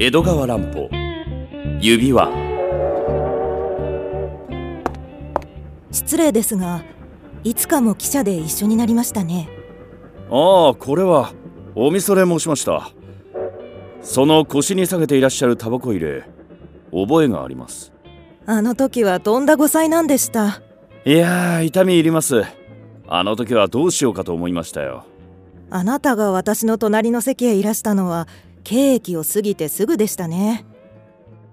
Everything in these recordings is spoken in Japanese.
江戸川乱歩。指輪。失礼ですがいつかも記者で一緒になりましたね。ああこれはおみそれ申しました。その腰に下げていらっしゃるタバコ入れ覚えがあります。あの時はとんだ誤災なんでした？いやー痛み入ります。あの時はどうしようかと思いましたよ。あなたが私の隣の席へいらしたのはケーキを過ぎてすぐでしたね。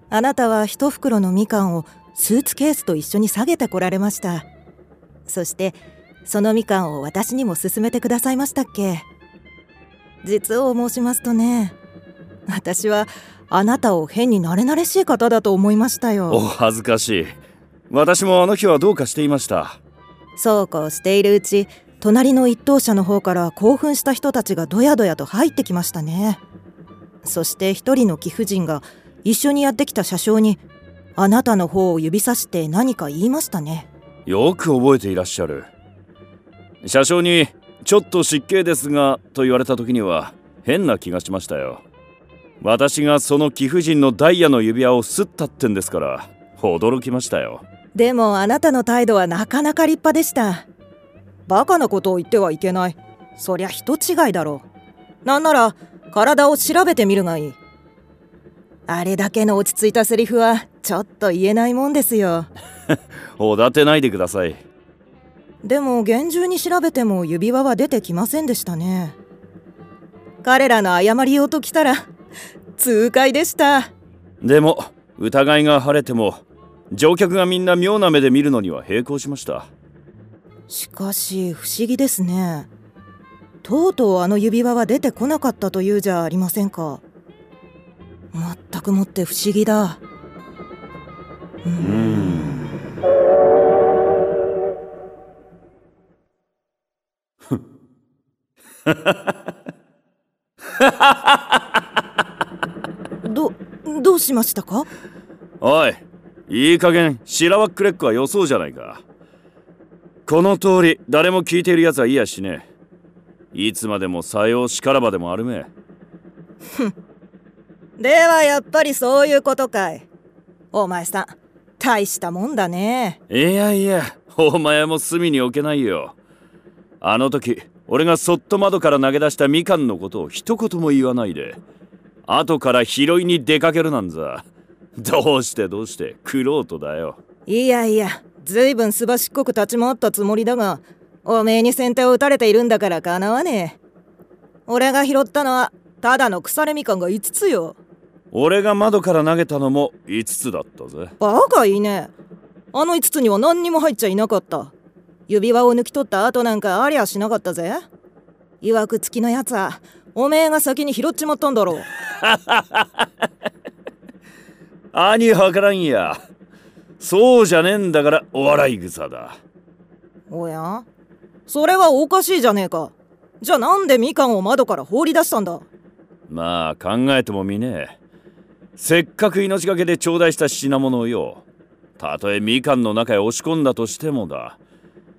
あなたは一袋のみかんをスーツケースと一緒に下げてこられました。そしてそのみかんを私にも勧めてくださいましたっけ。実を申しますとね私はあなたを変に慣れ慣れしい方だと思いましたおよ恥ずかしい。私もあの日はどうかしていました。そうこうしているうち隣の一等車の方から興奮した人たちがどやどやと入ってきましたねそして一人の貴婦人が一緒にやってきた車掌にあなたの方を指さして何か言いましたね。よく覚えていらっしゃる。車掌に「ちょっと失敬ですが」と言われた時には変な気がしましたよ。私がその貴婦人のダイヤの指輪をすったってんですから驚きましたよ。でもあなたの態度はなかなか立派でした。バカなことを言ってはいけない。そりゃ人違いだろう。なんなら体を調べてみるがいい。あれだけの落ち着いたセリフはちょっと言えないもんですよ。おだてないでください。でも厳重に調べても指輪は出てきませんでしたね。彼らの謝りようときたら痛快でした。でも疑いが晴れても乗客がみんな妙な目で見るのには並行しました。しかし不思議ですねとうとうあの指輪は出てこなかったというじゃありませんか。全くもって不思議だ。うーん。どどうしましたか？おいいい加減しらばっくれっこは予想じゃないか。この通り誰も聞いているやつはいやしねいつまでもさようしからばでもあるめ ではやっぱりそういうことかい。お前さん大したもんだね。いやいやお前も隅に置けないよ。あの時俺がそっと窓から投げ出したみかんのことを一言も言わないで後から拾いに出かけるなんざ。どうしてどうしてクロートだよ。いやいやずいぶんすばしっこく立ち回ったつもりだがおめえに先手を打たれているんだからかなわねえ。俺が拾ったのはただの腐れみかんが5つよ。俺が窓から投げたのも5つだったぜ。バカいいね。あの5つには何にも入っちゃいなかった。指輪を抜き取った後なんかありゃしなかったぜ。いわくつきのやつはおめえが先に拾っちまったんだろう。兄はからんや。そうじゃねえんだからお笑い草だ。おや？それはおかしいじゃねえか。じゃあなんでみかんを窓から放り出したんだ？まあ考えてもみねえ。せっかく命がけで頂戴した品物をよたとえみかんの中へ押し込んだとしてもだ。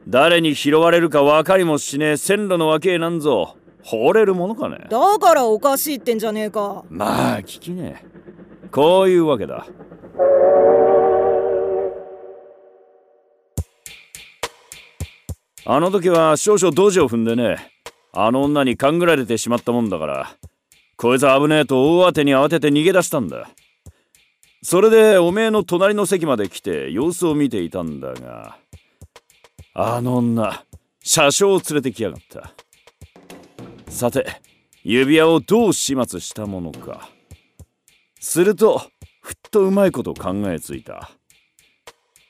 誰に拾われるか分かりもしねえ線路のわけへなんぞ放れるものかね？だからおかしいってんじゃねえか。まあ聞きねえ。こういうわけだあの時は少々ドジを踏んでねあの女に勘ぐられてしまったもんだからこいつ危ねえと大当てに慌てて逃げ出したんだ。それでおめえの隣の席まで来て様子を見ていたんだがあの女車掌を連れてきやがった。さて指輪をどう始末したものか。するとふっとうまいこと考えついた。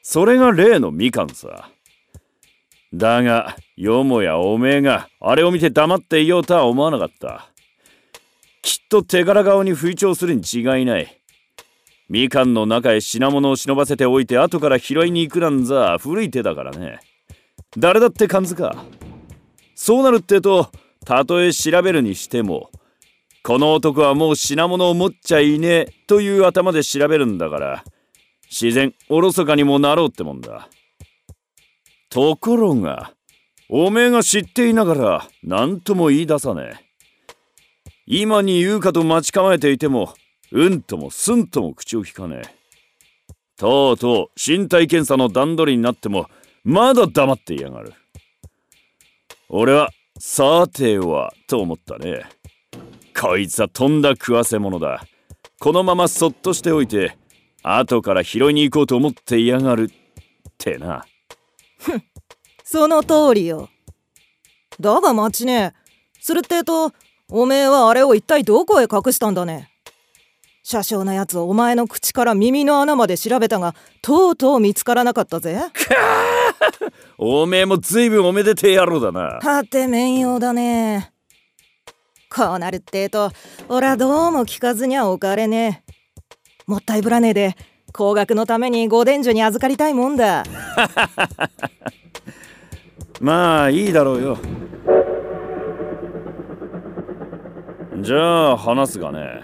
それが例のみかんさ。だがよもやおめえがあれを見て黙っていようとは思わなかった。きっと手柄顔に吹聴するに違いない。みかんの中へ品物を忍ばせておいて後から拾いに行くなんざ古い手だからね。誰だって感づか。そうなるってとたとえ調べるにしてもこの男はもう品物を持っちゃいねえという頭で調べるんだから自然おろそかにもなろうってもんだ。ところがおめえが知っていながら何とも言い出さねえ。今に言うかと待ち構えていてもうんともすんとも口を聞かねえ。とうとう身体検査の段取りになってもまだ黙っていやがる。俺はさてはと思ったね。こいつはとんだ食わせ者だ。このままそっとしておいて後から拾いに行こうと思っていやがるってな。その通りよ。だが待ちね。するってえとおめえはあれを一体どこへ隠したんだね。車掌なやつをお前の口から耳の穴まで調べたがとうとう見つからなかったぜ。おめえもずいぶんおめでてえ野郎だな。はて面用だね。こうなるってえと俺はどうも聞かずにはおかれねえ。もったいぶらねえで高額のためにご伝授に預かりたいもんだ。まあいいだろうよ。じゃあ話すがね。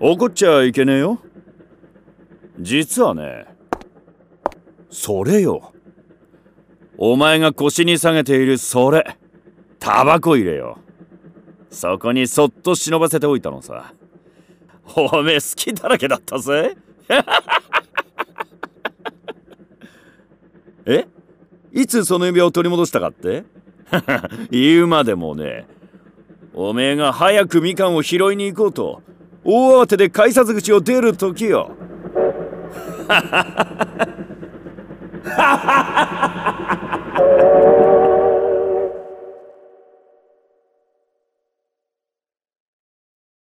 怒っちゃいけねえよ。実はねそれよ。お前が腰に下げているそれタバコ入れよ。そこにそっと忍ばせておいたのさ。おめえ好きだらけだったぜ。え？いつその指輪を取り戻したかって？言うまでもねおめえが早くみかんを拾いに行こうと大慌てで改札口を出る時よ。